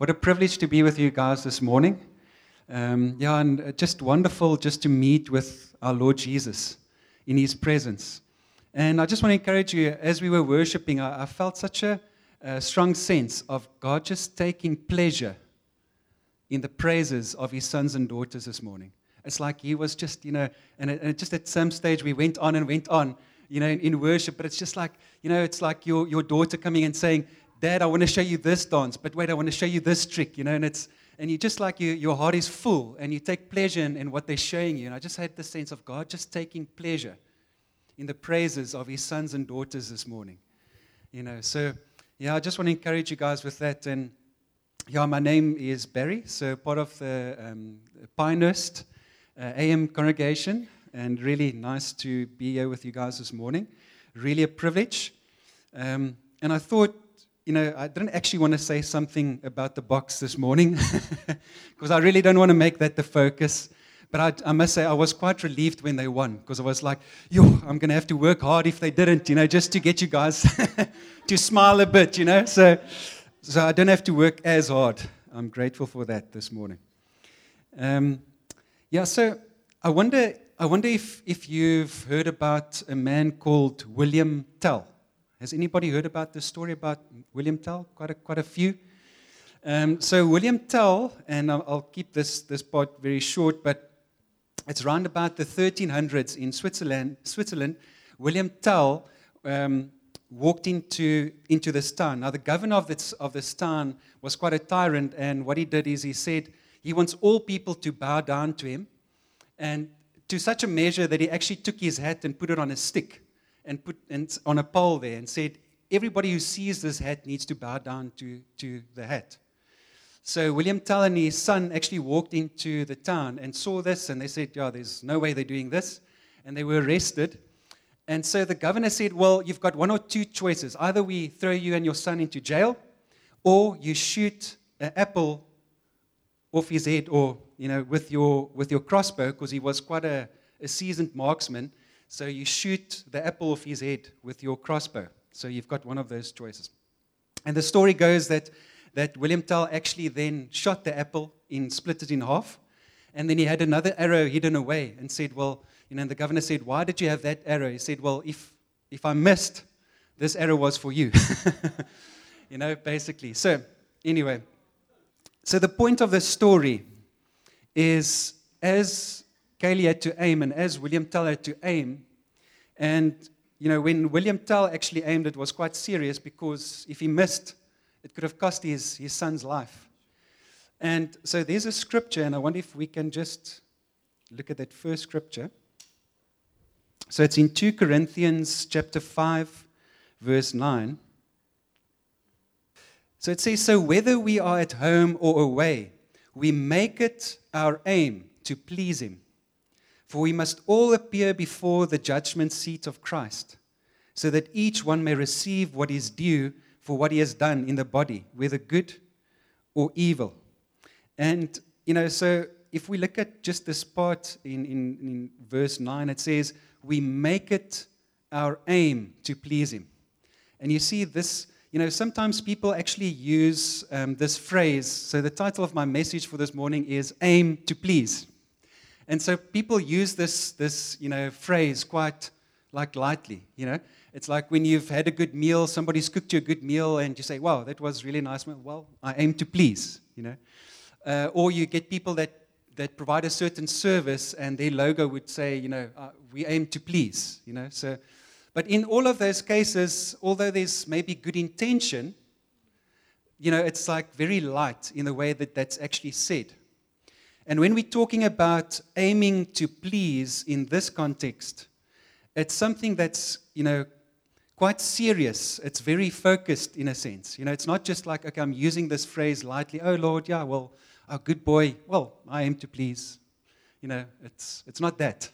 What a privilege to be with you guys this morning. Um, yeah, and uh, just wonderful just to meet with our Lord Jesus in His presence. And I just want to encourage you, as we were worshiping, I, I felt such a, a strong sense of God just taking pleasure in the praises of His sons and daughters this morning. It's like He was just, you know, and, it, and just at some stage we went on and went on, you know, in, in worship, but it's just like, you know, it's like your, your daughter coming and saying, Dad, I want to show you this dance, but wait, I want to show you this trick, you know, and it's, and you just like you, your heart is full and you take pleasure in, in what they're showing you. And I just had the sense of God just taking pleasure in the praises of his sons and daughters this morning. You know, so yeah, I just want to encourage you guys with that. And yeah, my name is Barry, so part of the um, Pinehurst uh, AM congregation, and really nice to be here with you guys this morning. Really a privilege. Um, and I thought you know, I didn't actually want to say something about the Boks this morning because I really don't want to make that the focus. But I, I, must say, I was quite relieved when they won because I was like, yo, I'm going to have to work hard if they didn't, you know, just to get you guys to smile a bit, you know. So, so I don't have to work as hard. I'm grateful for that this morning. Um, yeah, so I wonder, I wonder if, if you've heard about a man called William Tell. Has anybody heard about this story about William Tell? Quite a, quite a few. Um, so William Tell, and I'll, I'll, keep this, this part very short, but it's around about the 1300s in Switzerland. Switzerland, William Tell um, walked into, into this town. Now, the governor of this, of this town was quite a tyrant, and what he did is he said he wants all people to bow down to him, and to such a measure that he actually took his hat and put it on a stick and put and on a pole there and said, Everybody who sees this hat needs to bow down to, to the hat. So William Tell and his son actually walked into the town and saw this, and they said, Yeah, there's no way they're doing this. And they were arrested. And so the governor said, Well, you've got one or two choices. Either we throw you and your son into jail, or you shoot an apple off his head, or, you know, with your, with your crossbow, because he was quite a, a seasoned marksman. So you shoot the apple off his head with your crossbow. So you've got one of those choices. And the story goes that, that William Tell actually then shot the apple and split it in half. And then he had another arrow hidden away and said, Well, you know, and the governor said, Why did you have that arrow? He said, Well, if, if I missed, this arrow was for you. you know, basically. So, anyway, so the point of the story is as Kaylee had to aim, and as William Tell had to aim, and you know, when William Tell actually aimed, it was quite serious because if he missed, it could have cost his, his son's life. And so there's a scripture, and I wonder if we can just look at that first scripture. So it's in 2 Corinthians chapter 5, verse 9. So it says, So whether we are at home or away, we make it our aim to please him. For we must all appear before the judgment seat of Christ, so that each one may receive what is due for what he has done in the body, whether good or evil. And, you know, so if we look at just this part in, in, in verse 9, it says, We make it our aim to please him. And you see this, you know, sometimes people actually use um, this phrase. So the title of my message for this morning is Aim to Please. And so people use this, this you know, phrase quite like lightly, you know. It's like when you've had a good meal, somebody's cooked you a good meal, and you say, wow, that was really nice. Well, I aim to please, you know. Uh, or you get people that, that provide a certain service, and their logo would say, you know, uh, we aim to please, you know. So, but in all of those cases, although there's maybe good intention, you know, it's like very light in the way that that's actually said. And when we're talking about aiming to please in this context, it's something that's, you know, quite serious. It's very focused in a sense. You know, it's not just like, okay, I'm using this phrase lightly. Oh, Lord, yeah, well, a good boy. Well, I aim to please. You know, it's, it's not that.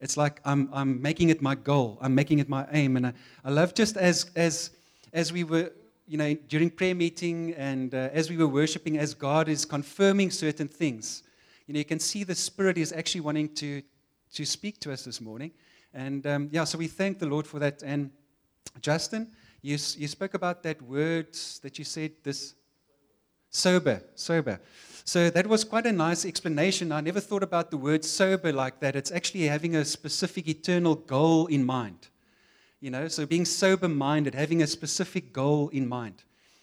It's like I'm, I'm making it my goal. I'm making it my aim. And I, I love just as, as, as we were you know, during prayer meeting and uh, as we were worshiping, as God is confirming certain things, you know, you can see the Spirit is actually wanting to, to speak to us this morning. And um, yeah, so we thank the Lord for that. And Justin, you, you spoke about that word that you said, this Sober, sober. So that was quite a nice explanation. I never thought about the word sober like that. It's actually having a specific eternal goal in mind. You know, so being sober minded, having a specific goal in mind.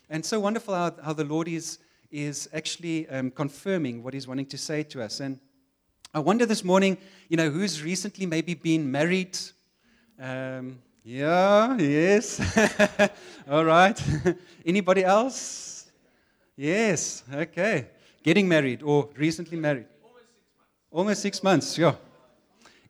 And so wonderful how, how the Lord is, is actually um, confirming what He's wanting to say to us. And I wonder this morning, you know, who's recently maybe been married? Um, yeah, yes. All right. Anybody else? Yes, okay. Getting married or recently married? Almost six months. Almost six months, yeah.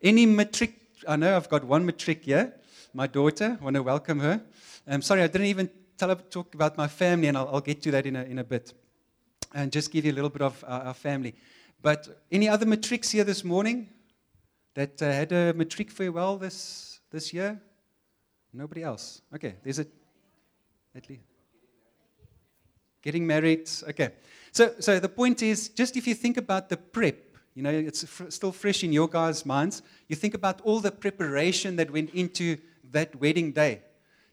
Any matric? I know I've got one matric here. My daughter, I want to welcome her. I'm um, sorry, I didn't even tell talk about my family, and I'll, I'll, get to that in a, in a bit. And just give you a little bit of our, our family. But any other matrics here this morning that uh, had a matric farewell this, this year? Nobody else. Okay, there's a. At least. Getting married. Okay. So, so the point is, just if you think about the prep, you know, it's fr- still fresh in your guys' minds. You think about all the preparation that went into that wedding day.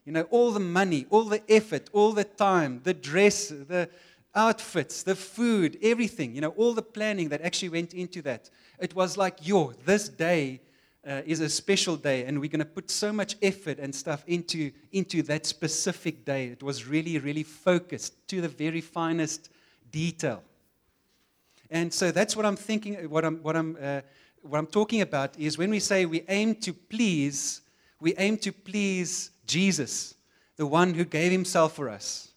You know, all the money, all the effort, all the time, the dress, the outfits, the food, everything, you know, all the planning that actually went into that. It was like, yo, this day uh, is a special day, and we're going to put so much effort and stuff into, into that specific day. It was really, really focused to the very finest detail. And so that's what I'm thinking, what I'm, what I'm, uh, what I'm talking about is when we say we aim to please, we aim to please Jesus, the one who gave himself for us,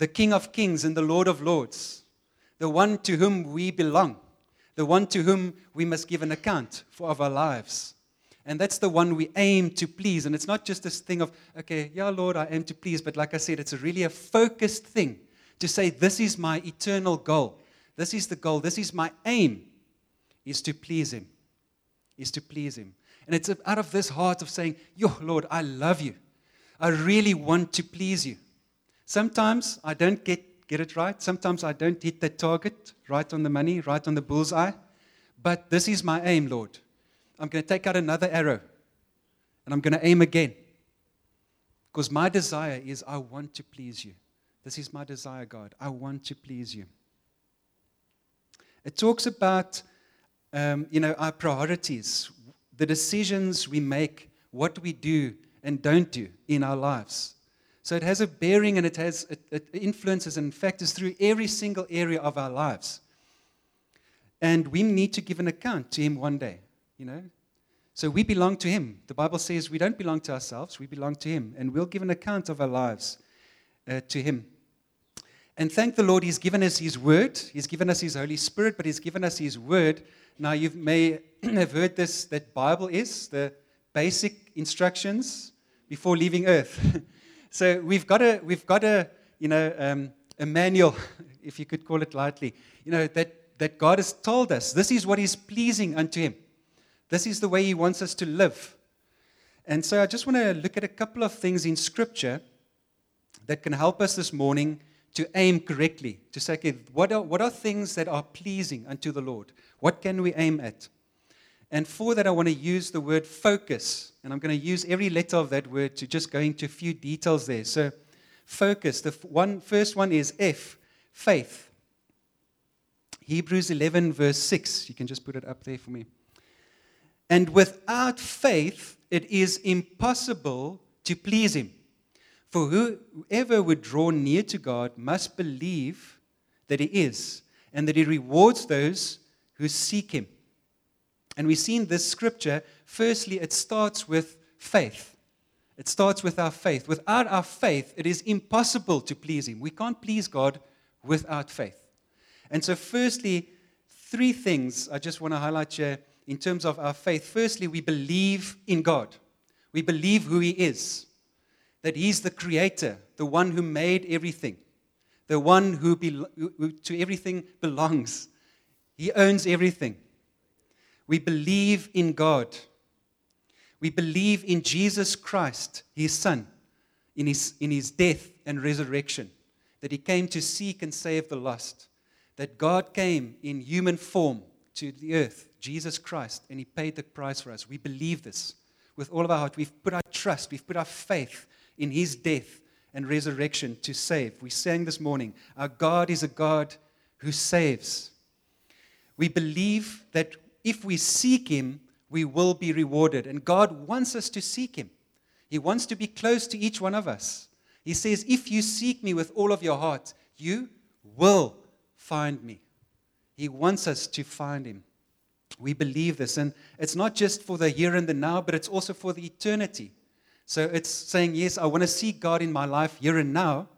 the King of kings and the Lord of lords, the one to whom we belong, the one to whom we must give an account for of our lives. And that's the one we aim to please. And it's not just this thing of, okay, yeah, Lord, I aim to please. But like I said, it's really a focused thing to say, This is my eternal goal. This is the goal. This is my aim, is to please Him. Is to please Him. And it's out of this heart of saying, Yo, Lord, I love you. I really want to please you. Sometimes I don't get, get it right. Sometimes I don't hit that target right on the money, right on the bullseye. But this is my aim, Lord. I'm going to take out another arrow and I'm going to aim again. Because my desire is I want to please you. This is my desire, God. I want to please you. It talks about, um, you know, our priorities, the decisions we make, what we do and don't do in our lives. So it has a bearing and it has it, it influences and factors through every single area of our lives. And we need to give an account to Him one day, you know. So we belong to Him. The Bible says we don't belong to ourselves, we belong to Him. And we'll give an account of our lives uh, to Him. And thank the Lord, He's given us His Word. He's given us His Holy Spirit, but He's given us His Word. Now, you may have heard this that Bible is the basic instructions before leaving earth. so we've got a, we've got a, you know, um, a manual, if you could call it lightly, you know, that, that God has told us this is what is pleasing unto Him. This is the way He wants us to live. And so I just want to look at a couple of things in Scripture that can help us this morning to aim correctly, to say, okay, what are, what are things that are pleasing unto the Lord? What can we aim at? And for that, I want to use the word focus. And I'm going to use every letter of that word to just go into a few details there. So, focus. The one, first one is F, faith. Hebrews 11, verse 6. You can just put it up there for me. And without faith, it is impossible to please Him. For whoever would draw near to God must believe that He is, and that He rewards those who seek Him. And we see in this scripture, firstly, it starts with faith. It starts with our faith. Without our faith, it is impossible to please Him. We can't please God without faith. And so, firstly, three things I just want to highlight here in terms of our faith. Firstly, we believe in God, we believe who He is that He's the creator, the one who made everything, the one who, be, who to everything belongs. He owns everything. We believe in God. We believe in Jesus Christ, His Son, in His, in his death and resurrection, that He came to seek and save the lost, that God came in human form to the earth, Jesus Christ, and He paid the price for us. We believe this with all of our heart. We've put our trust, we've put our faith in his death and resurrection to save. We sang this morning, Our God is a God who saves. We believe that if we seek Him, we will be rewarded. And God wants us to seek Him. He wants to be close to each one of us. He says, If you seek me with all of your heart, you will find me. He wants us to find Him. We believe this. And it's not just for the here and the now, but it's also for the eternity. So it's saying, Yes, I want to see God in my life here and now,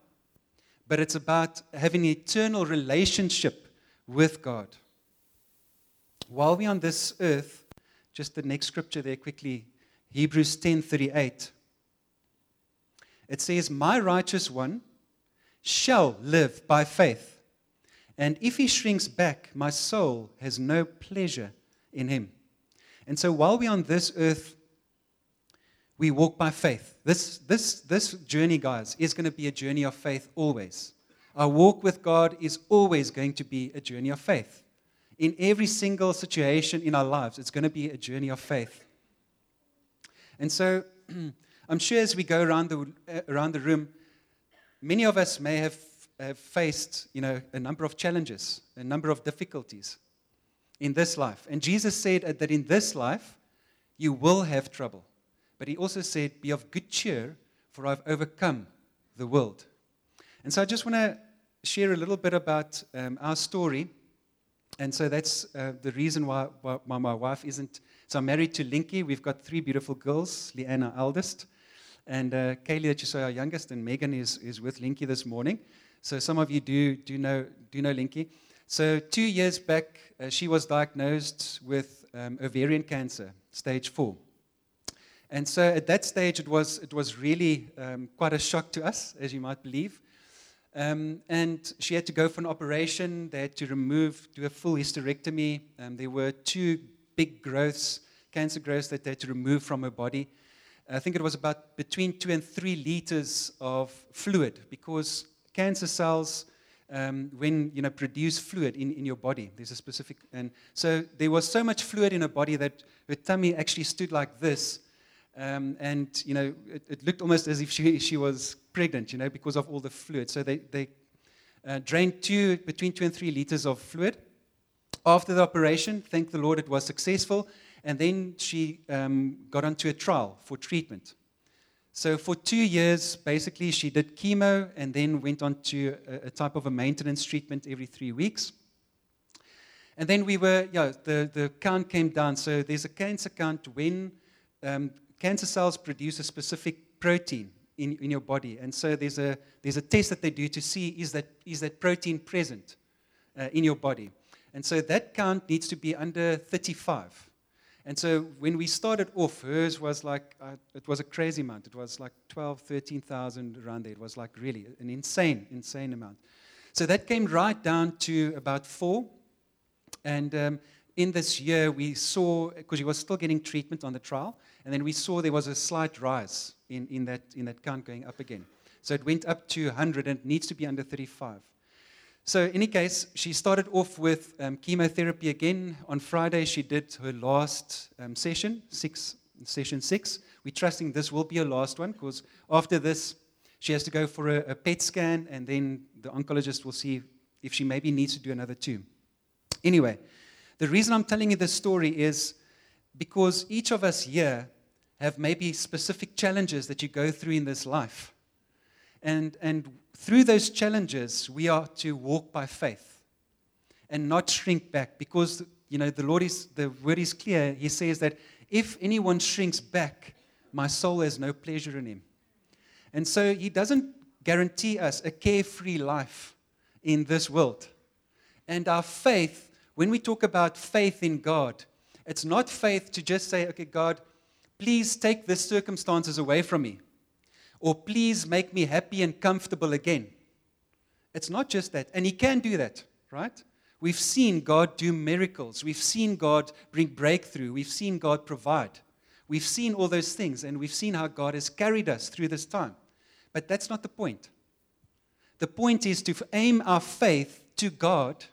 but it's about having an eternal relationship with God. While we're on this earth, just the next scripture there quickly, Hebrews 10:38. It says, "My righteous one shall live by faith, and if he shrinks back, my soul has no pleasure in him." And so while we're on this earth, we walk by faith. This, this, this journey, guys, is going to be a journey of faith always. Our walk with God is always going to be a journey of faith. In every single situation in our lives, it's going to be a journey of faith. And so I'm sure as we go around the, uh, around the room, many of us may have, faced you know, a number of challenges, a number of difficulties in this life. And Jesus said that in this life, you will have trouble. But he also said, Be of good cheer, for I've overcome the world. And so I just want to share a little bit about um, our story. And so that's uh, the reason why, why, my wife isn't. So I'm married to Linky. We've got three beautiful girls, Leanne, our eldest, and uh, Kaylee, that you saw, our youngest, and Megan is, is with Linky this morning. So some of you do, do, know, do know Linky. So two years back, uh, she was diagnosed with um, ovarian cancer, stage four. And so at that stage, it was, it was really um, quite a shock to us, as you might believe. Um, and she had to go for an operation. They had to remove, do a full hysterectomy. Um, there were two big growths, cancer growths, that they had to remove from her body. I think it was about between two and three liters of fluid because cancer cells, um, when you know, produce fluid in, in your body, there's a specific. And so there was so much fluid in her body that her tummy actually stood like this. Um, and you know, it, it, looked almost as if she, she was pregnant, you know, because of all the fluid. So they, they uh, drained two, between two and three liters of fluid. After the operation, thank the Lord, it was successful. And then she um, got onto a trial for treatment. So for two years, basically, she did chemo and then went on to a, a type of a maintenance treatment every three weeks. And then we were, yeah, the, the count came down. So there's a cancer count when um, cancer cells produce a specific protein in, in your body. And so there's a, there's a test that they do to see is that, is that protein present uh, in your body. And so that count needs to be under 35. And so when we started off, hers was like, uh, it was a crazy amount. It was like 12, 13,000 around there. It was like really an insane, insane amount. So that came right down to about four. And um, in this year, we saw, because she was still getting treatment on the trial, and then we saw there was a slight rise in, in, that, in that count going up again. So it went up to 100 and it needs to be under 35. So, in any case, she started off with um, chemotherapy again. On Friday, she did her last um, session, six, session six. We're trusting this will be her last one because after this, she has to go for a, a, PET scan, and then the oncologist will see if she maybe needs to do another two. Anyway, the reason I'm telling you this story is because each of us here have maybe specific challenges that you go through in this life. And, and through those challenges, we are to walk by faith and not shrink back because, you know, the Lord is, the word is clear. He says that if anyone shrinks back, my soul has no pleasure in him. And so he doesn't guarantee us a carefree life in this world. And our faith, when we talk about faith in God, it's not faith to just say, okay, God, please take these circumstances away from me or please make me happy and comfortable again. It's not just that. And He can do that, right? We've seen God do miracles. We've seen God bring breakthrough. We've seen God provide. We've seen all those things, and we've seen how God has carried us through this time. But that's not the point. The point is to aim our faith to God.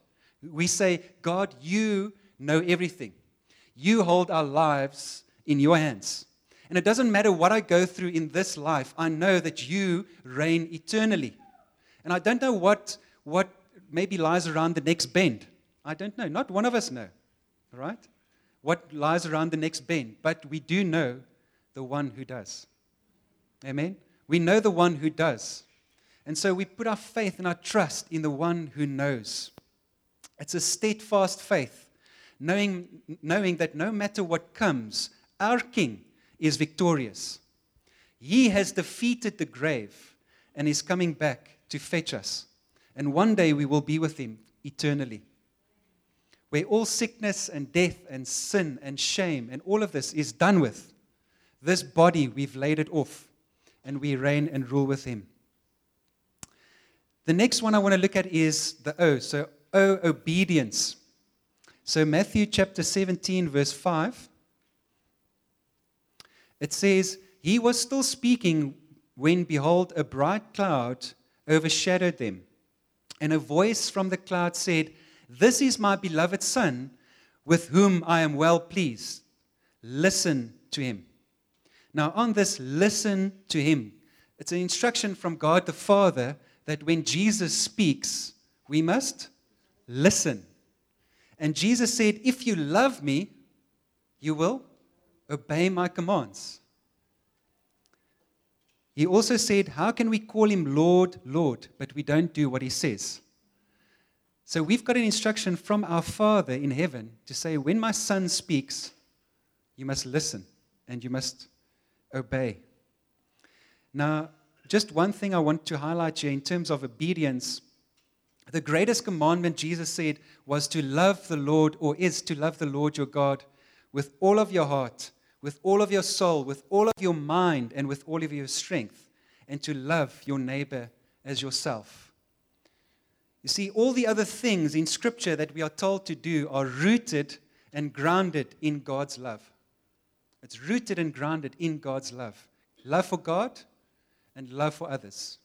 We say, God, you know everything. You hold our lives in your hands. And it doesn't matter what I go through in this life, I know that you reign eternally. And I don't know what, what maybe lies around the next bend. I don't know. Not one of us know, right? What lies around the next bend. But we do know the one who does. Amen? We know the one who does. And so we put our faith and our trust in the one who knows. It's a steadfast faith, knowing, knowing that no matter what comes, our King is victorious. He has defeated the grave and is coming back to fetch us. And one day we will be with him eternally. Where all sickness and death and sin and shame and all of this is done with, this body we've laid it off and we reign and rule with him. The next one I want to look at is the O. So, O, obedience. So, Matthew chapter 17, verse 5 it says, He was still speaking when, behold, a bright cloud overshadowed them. And a voice from the cloud said, This is my beloved Son, with whom I am well pleased. Listen to him. Now, on this, listen to him. It's an instruction from God the Father that when Jesus speaks, we must listen. And Jesus said, If you love me, you will obey my commands. He also said, How can we call him Lord, Lord, but we don't do what he says? So we've got an instruction from our Father in heaven to say, When my son speaks, you must listen and you must obey. Now, just one thing I want to highlight here in terms of obedience. The greatest commandment Jesus said was to love the Lord, or is to love the Lord your God with all of your heart, with all of your soul, with all of your mind, and with all of your strength, and to love your neighbor as yourself. You see, all the other things in Scripture that we are told to do are rooted and grounded in God's love. It's rooted and grounded in God's love love for God and love for others.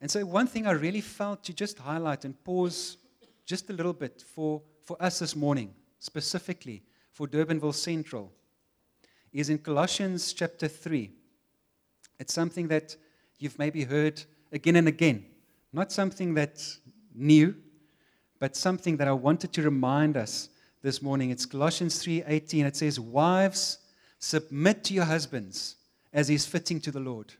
And so, one thing I really felt to just highlight and pause just a little bit for, for us this morning, specifically for Durbanville Central, is in Colossians chapter 3. It's something that you've maybe heard again and again. Not something that's new, but something that I wanted to remind us this morning. It's Colossians 3:18. It says, "Wives, submit to your husbands as is fitting to the Lord."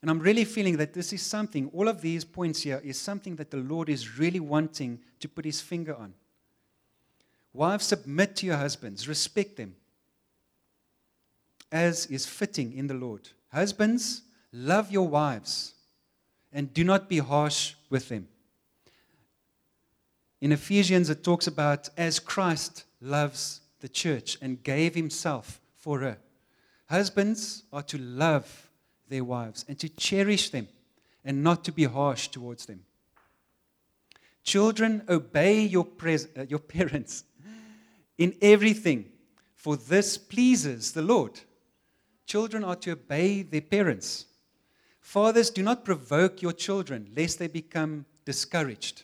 And I'm really feeling that this is something, all of these points here is something that the Lord is really wanting to put his finger on. Wives, submit to your husbands, respect them as is fitting in the Lord. Husbands, love your wives and do not be harsh with them. In Ephesians, it talks about as Christ loves the church and gave himself for her. Husbands are to love their wives and to cherish them and not to be harsh towards them. Children, obey your, pres- uh, your parents in everything, for this pleases the Lord. Children are to obey their parents. Fathers, do not provoke your children, lest they become discouraged.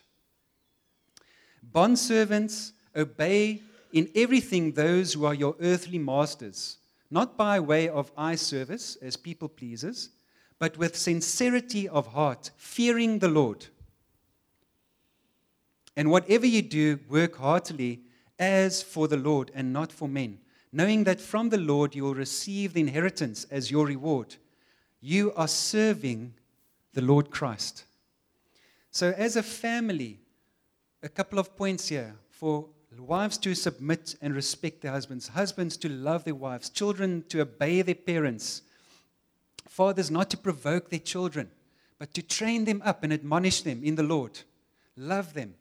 Bondservants, obey in everything those who are your earthly masters, not by way of eye service as people pleasers, but with sincerity of heart, fearing the Lord. And whatever you do, work heartily as for the Lord and not for men knowing that from the Lord you will receive the inheritance as your reward. You are serving the Lord Christ. So, as a family, a couple of points here for wives to submit and respect their husbands, husbands to love their wives, children to obey their parents, fathers not to provoke their children, but to train them up and admonish them in the Lord. Love them.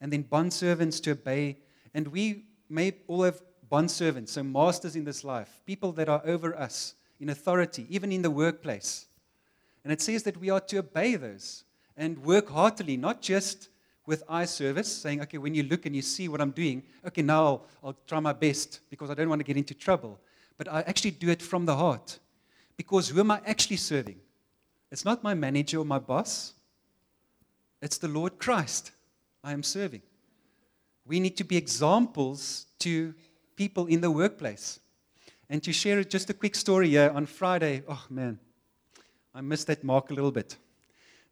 And then bondservants to obey. And we may all have bondservants, so masters in this life, people that are over us in authority, even in the workplace. And it says that we are to obey those and work heartily, not just with eye service, saying, okay, when you look and you see what I'm doing, okay, now I'll, I'll try my best because I don't want to get into trouble. But I actually do it from the heart. Because who am I actually serving? It's not my manager or my boss, it's the Lord Christ I am serving. We need to be examples to people in the workplace. and to share just a quick story here on Friday. Oh, man, I missed that mark a little bit.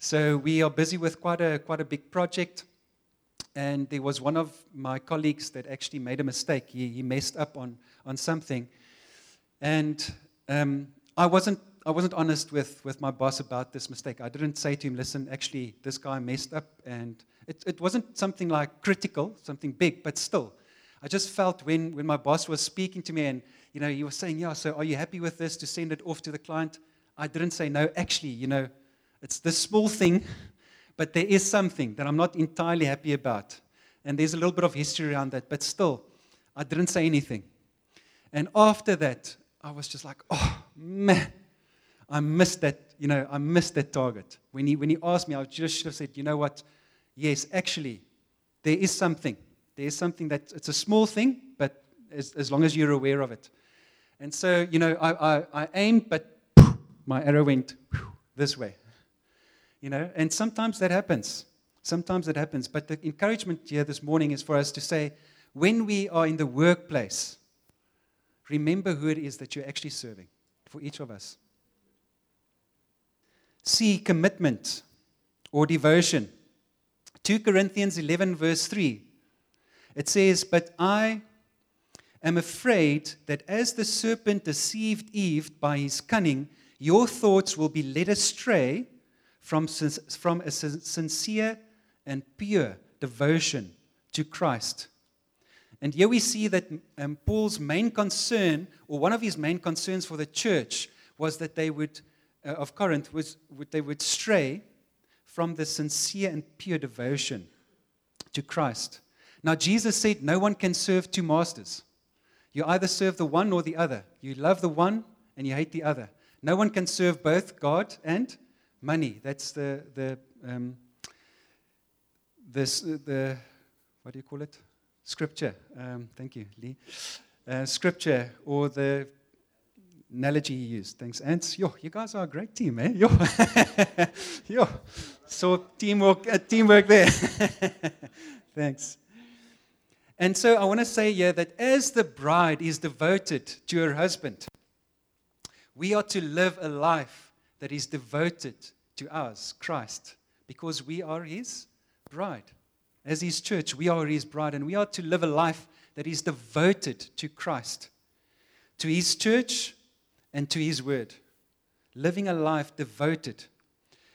So we are busy with quite a, quite a big project. And there was one of my colleagues that actually made a mistake. He, he messed up on, on something. And um, I, wasn't, I wasn't honest with, with my boss about this mistake. I didn't say to him, listen, actually, this guy messed up. And it, it wasn't something like critical, something big, but still. I just felt when, when my boss was speaking to me and you know, he was saying, yeah, so are you happy with this to send it off to the client? I didn't say, no, actually, you know, it's this small thing, but there is something that I'm not entirely happy about. And there's a little bit of history around that, but still, I didn't say anything. And after that, I was just like, oh, man, I missed that, you know, I missed that target. When he, when he asked me, I just should have said, you know what? Yes, actually, there is something. There is something that, it's a small thing, but as, as long as you're aware of it. And so, you know, I, I, I aimed, but my arrow went this way. You know, and sometimes that happens. Sometimes that happens. But the encouragement here this morning is for us to say, when we are in the workplace, remember who it is that you're actually serving for each of us. C commitment or devotion. 2 Corinthians 11, verse 3. It says, But I am afraid that as the serpent deceived Eve by his cunning, your thoughts will be led astray from, from a sincere and pure devotion to Christ. And here we see that um, Paul's main concern, or one of his main concerns for the church, was that they would, uh, of Corinth, was would, they would stray from the sincere and pure devotion to Christ. Now, Jesus said, No one can serve two masters. You either serve the one or the other. You love the one and you hate the other. No one can serve both God and money. That's the, the, um, this, the, what do you call it? Scripture. Um, thank you, Lee. Uh, scripture or the analogy he used. Thanks, Ants. Yo, you guys are a great team, eh? Yo, yo. So teamwork, uh, teamwork there. Thanks. And so I want to say here that as the bride is devoted to her husband, we are to live a life that is devoted to us, Christ, because we are his bride. As his church, we are his bride, and we are to live a life that is devoted to Christ, to his church, and to his word. Living a life devoted.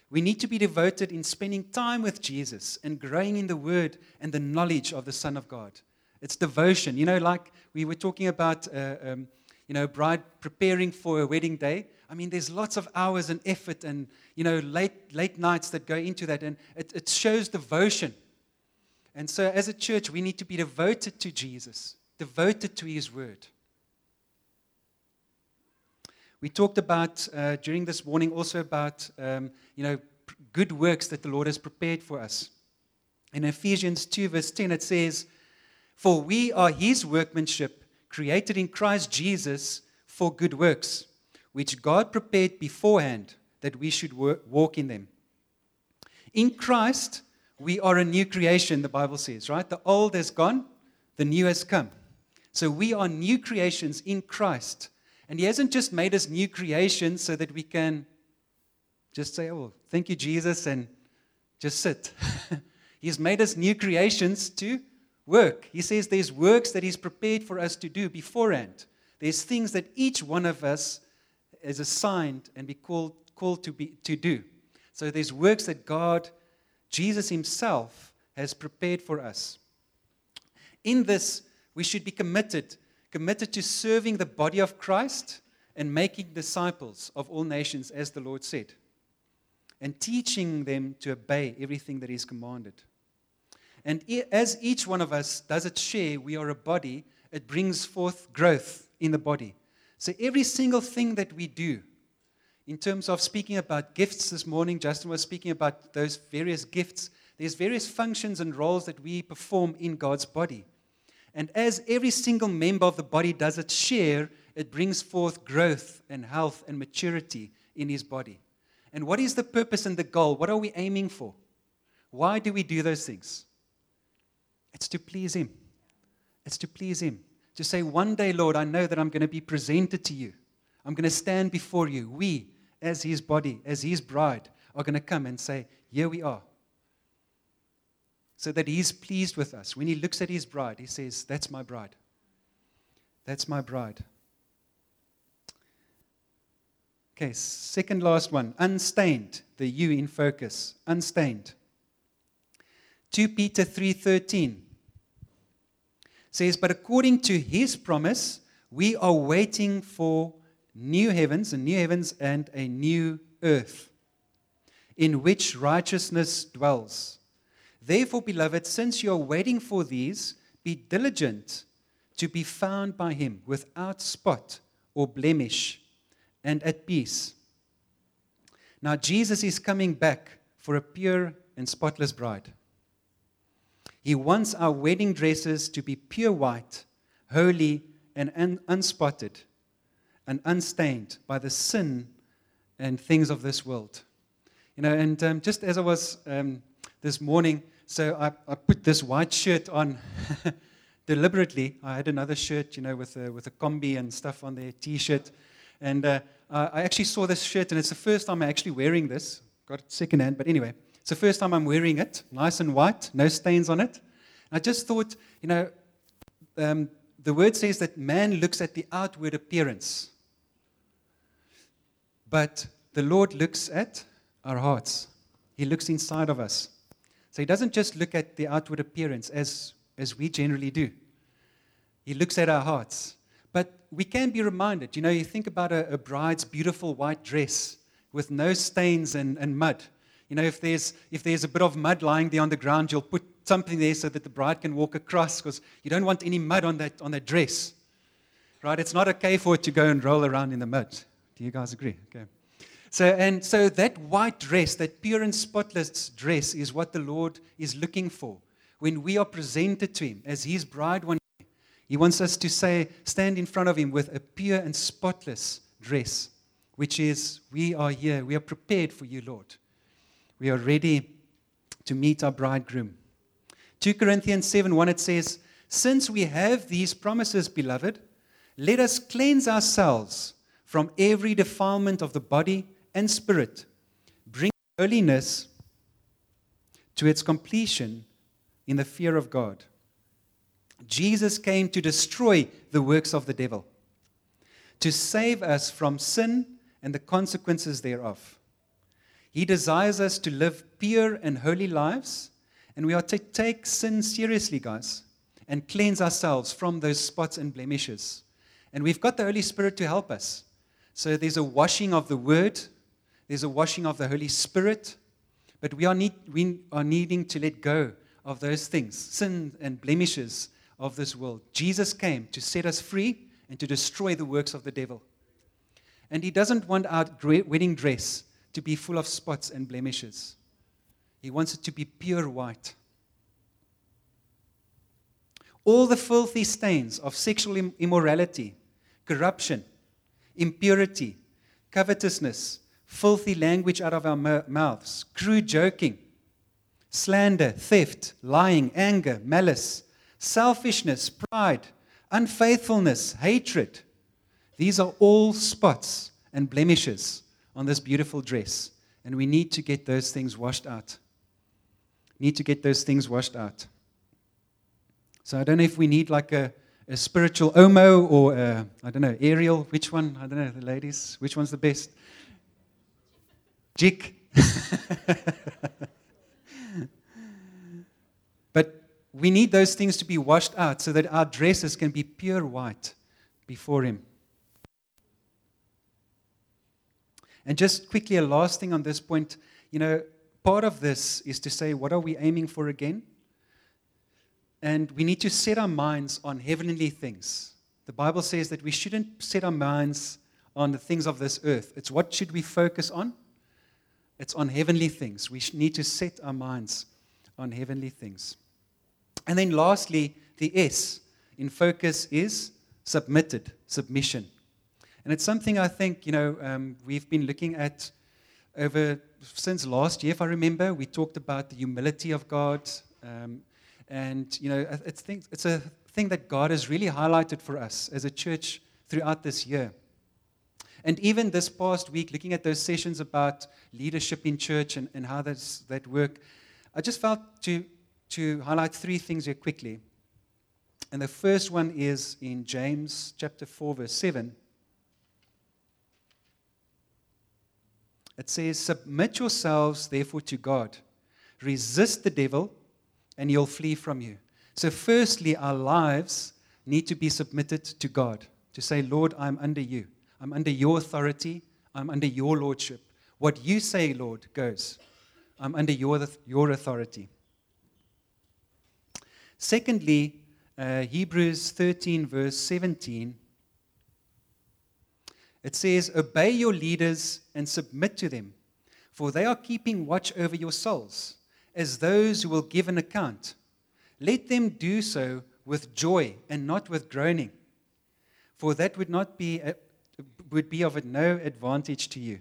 We need to be devoted in spending time with Jesus and growing in the word and the knowledge of the Son of God. It's devotion. You know, like we were talking about, uh, um, you know, bride preparing for a wedding day. I mean, there's lots of hours and effort and, you know, late, late nights that go into that. And it, it shows devotion. And so, as a church, we need to be devoted to Jesus, devoted to his word. We talked about uh, during this morning also about, um, you know, good works that the Lord has prepared for us. In Ephesians 2, verse 10, it says, for we are his workmanship, created in Christ Jesus for good works, which God prepared beforehand that we should walk in them. In Christ, we are a new creation, the Bible says, right? The old has gone, the new has come. So we are new creations in Christ. And He hasn't just made us new creations so that we can just say, oh, thank you, Jesus, and just sit. He's made us new creations to work. He says there's works that He's prepared for us to do beforehand. There's things that each one of us is assigned and be called, called to, be, to do. So there's works that God, Jesus Himself, has prepared for us. In this, we should be committed, committed to serving the body of Christ and making disciples of all nations, as the Lord said, and teaching them to obey everything that is commanded. And as each one of us does its share, we are a body, it brings forth growth in the body. So every single thing that we do, in terms of speaking about gifts this morning, Justin was speaking about those various gifts. There's various functions and roles that we perform in God's body. And as every single member of the body does its share, it brings forth growth and health and maturity in his body. And what is the purpose and the goal? What are we aiming for? Why do we do those things? It's to please Him. It's to please Him. To say, one day, Lord, I know that I'm going to be presented to U. I'm going to stand before you. We, as his body, as his bride, are going to come and say, Here we are. So that he's pleased with us. When he looks at his bride, he says, That's my bride. That's my bride. Okay, second last one unstained, the you in focus, unstained. 2 Peter 3:13 says, "But according to his promise, we are waiting for new heavens, and new heavens and a new earth, in which righteousness dwells. Therefore, beloved, since you are waiting for these, be diligent to be found by him without spot or blemish and at peace." Now, Jesus is coming back for a pure and spotless bride. He wants our wedding dresses to be pure white, holy, and un- unspotted, and unstained by the sin and things of this world. You know, and um, just as I was um, this morning, so I, I, put this white shirt on deliberately. I had another shirt, you know, with a, with a combi and stuff on there, t-shirt, and uh, I actually saw this shirt, and it's the first time I'm actually wearing this. Got it secondhand, but anyway, it's the first time I'm wearing it, nice and white, no stains on it. And I just thought, you know, um, the word says that man looks at the outward appearance, but the Lord looks at our hearts. He looks inside of us. So he doesn't just look at the outward appearance as, as we generally do. He looks at our hearts. But we can be reminded, you know, you think about a, a bride's beautiful white dress with no stains and, and mud. You know, if there's, if there's a bit of mud lying there on the ground, you'll put something there so that the bride can walk across because you don't want any mud on that, on that dress. Right? It's not okay for it to go and roll around in the mud. Do you guys agree? Okay. So, and so that white dress, that pure and spotless dress, is what the Lord is looking for. When we are presented to Him as His bride one day, He wants us to say, stand in front of Him with a pure and spotless dress, which is, we are here, we are prepared for you, Lord. We are ready to meet our bridegroom. 2 Corinthians 7 1 it says, Since we have these promises, beloved, let us cleanse ourselves from every defilement of the body and spirit, bring holiness to its completion in the fear of God. Jesus came to destroy the works of the devil, to save us from sin and the consequences thereof. He desires us to live pure and holy lives, and we are to take sin seriously, guys, and cleanse ourselves from those spots and blemishes. And we've got the Holy Spirit to help us. So there's a washing of the Word, there's a washing of the Holy Spirit, but we are, need, we are needing to let go of those things, sin and blemishes of this world. Jesus came to set us free and to destroy the works of the devil. And He doesn't want our wedding dress to be full of spots and blemishes. He wants it to be pure white. All the filthy stains of sexual immorality, corruption, impurity, covetousness, filthy language out of our mouths, crude joking, slander, theft, lying, anger, malice, selfishness, pride, unfaithfulness, hatred. These are all spots and blemishes on this beautiful dress. And we need to get those things washed out. Need to get those things washed out. So I don't know if we need like a, a spiritual Omo or I don't know, Ariel. Which one? I don't know, the ladies. Which one's the best? Jik. but we need those things to be washed out so that our dresses can be pure white before Him. And just quickly, a last thing on this point. You know, part of this is to say, what are we aiming for again? And we need to set our minds on heavenly things. The Bible says that we shouldn't set our minds on the things of this earth. It's what should we focus on? It's on heavenly things. We need to set our minds on heavenly things. And then lastly, the S in focus is submitted, submission. And it's something I think, you know, um, we've been looking at over since last year, if I remember. We talked about the humility of God. Um, and, you know, it's, it's a thing that God has really highlighted for us as a church throughout this year. And even this past week, looking at those sessions about leadership in church and, and how that's, that work, I just felt to, to highlight three things here quickly. And the first one is in James chapter 4, verse 7. It says, Submit yourselves, therefore, to God. Resist the devil, and he'll flee from you. So, firstly, our lives need to be submitted to God, to say, Lord, I'm under you. I'm under your authority. I'm under your lordship. What you say, Lord, goes. I'm under your, your authority. Secondly, uh, Hebrews 13, verse 17, it says, Obey your leaders and submit to them, for they are keeping watch over your souls, as those who will give an account. Let them do so with joy and not with groaning, for that would not be a, would be of no advantage to you.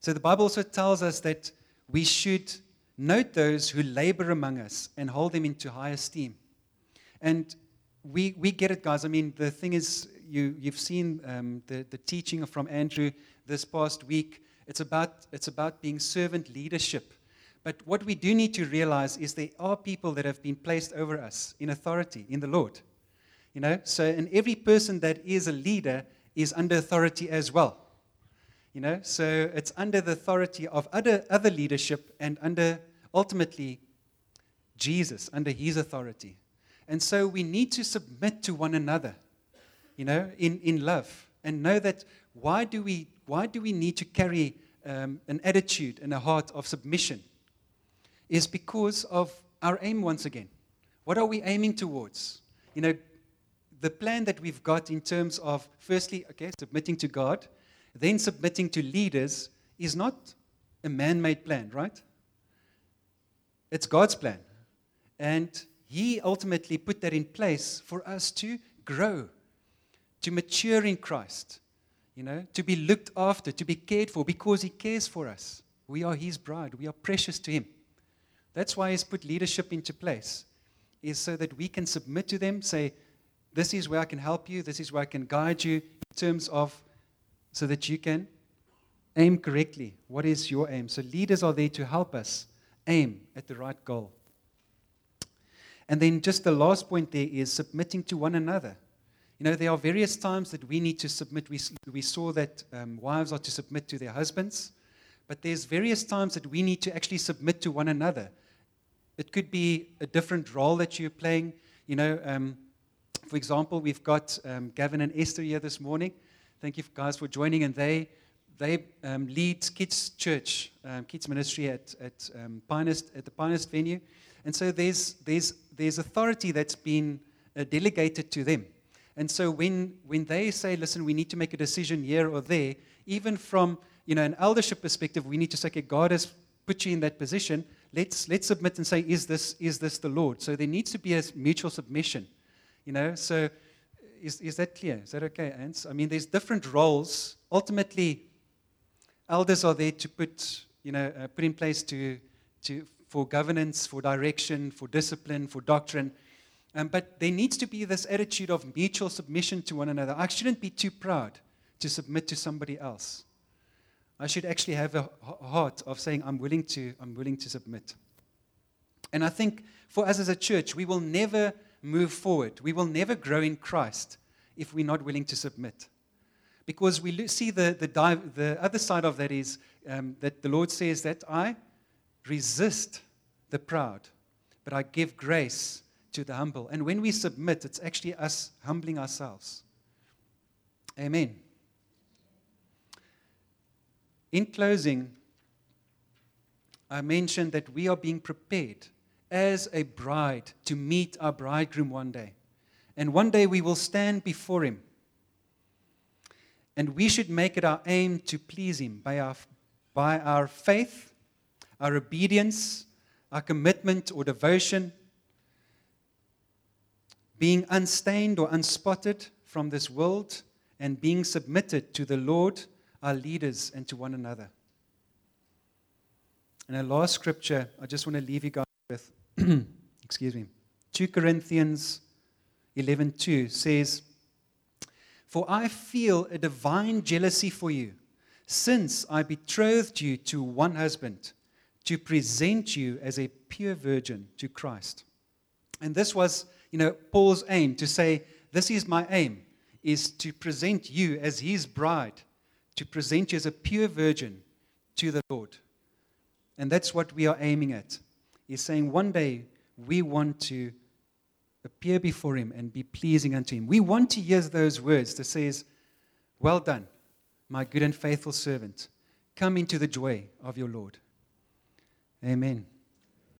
So the Bible also tells us that we should note those who labor among us and hold them into high esteem. And we, we get it, guys. I mean, the thing is, you, you've seen um, the, the teaching from Andrew this past week. It's about, it's about being servant leadership. But what we do need to realize is there are people that have been placed over us in authority in the Lord. You know, so and every person that is a leader is under authority as well. You know, so it's under the authority of other, other leadership and under ultimately Jesus, under his authority. And so we need to submit to one another, you know, in, in love and know that why do we, why do we need to carry um, an attitude and a heart of submission? Is because of our aim once again. What are we aiming towards? You know, the plan that we've got in terms of, firstly, okay, submitting to God, then submitting to leaders is not a man made plan, right? It's God's plan. And He ultimately put that in place for us to grow, to mature in Christ, you know, to be looked after, to be cared for because He cares for us. We are His bride, we are precious to Him. That's why He's put leadership into place, is so that we can submit to them, say, this is where I can help you. This is where I can guide you in terms of so that you can aim correctly. What is your aim? So, leaders are there to help us aim at the right goal. And then, just the last point there is submitting to one another. You know, there are various times that we need to submit. We, we saw that um, wives are to submit to their husbands, but there's various times that we need to actually submit to one another. It could be a different role that you're playing. You know, um, for example, we've got um, Gavin and Esther here this morning. Thank you guys for joining, and they they um, lead kids church, um, kids ministry at at um, Pinehurst at the Pinest venue, and so there's there's there's authority that's been uh, delegated to them, and so when when they say, listen, we need to make a decision here or there, even from you know an eldership perspective, we need to say, okay, God has put you in that position. Let's let's submit and say, is this is this the Lord? So there needs to be a mutual submission. You know, so is, is that clear? Is that okay, Ants? I mean, there's different roles. Ultimately, elders are there to put, you know, uh, put in place to, to, for governance, for direction, for discipline, for doctrine. Um, but there needs to be this attitude of mutual submission to one another. I shouldn't be too proud to submit to somebody else. I should actually have a heart of saying, I'm willing to, I'm willing to submit. And I think for us as a church, we will never move forward. We will never grow in Christ if we're not willing to submit. Because we see the, the, the other side of that is um, that the Lord says that I resist the proud, but I give grace to the humble. And when we submit, it's actually us humbling ourselves. Amen. In closing, I mentioned that we are being prepared as a bride to meet our bridegroom one day. And one day we will stand before him. And we should make it our aim to please him by our, by our faith, our obedience, our commitment or devotion, being unstained or unspotted from this world, and being submitted to the Lord, our leaders, and to one another. And a last scripture I just want to leave you guys with. excuse me, 2 Corinthians 11:2 says, "For I feel a divine jealousy for you, since I betrothed you to one husband, to present you as a pure virgin to Christ." And this was, you know, Paul's aim to say, "This is my aim, is to present you as his bride, to present you as a pure virgin to the Lord." And that's what we are aiming at. He's saying one day we want to appear before him and be pleasing unto him. We want to hear those words that says, Well done, my good and faithful servant. Come into the joy of your Lord. Amen.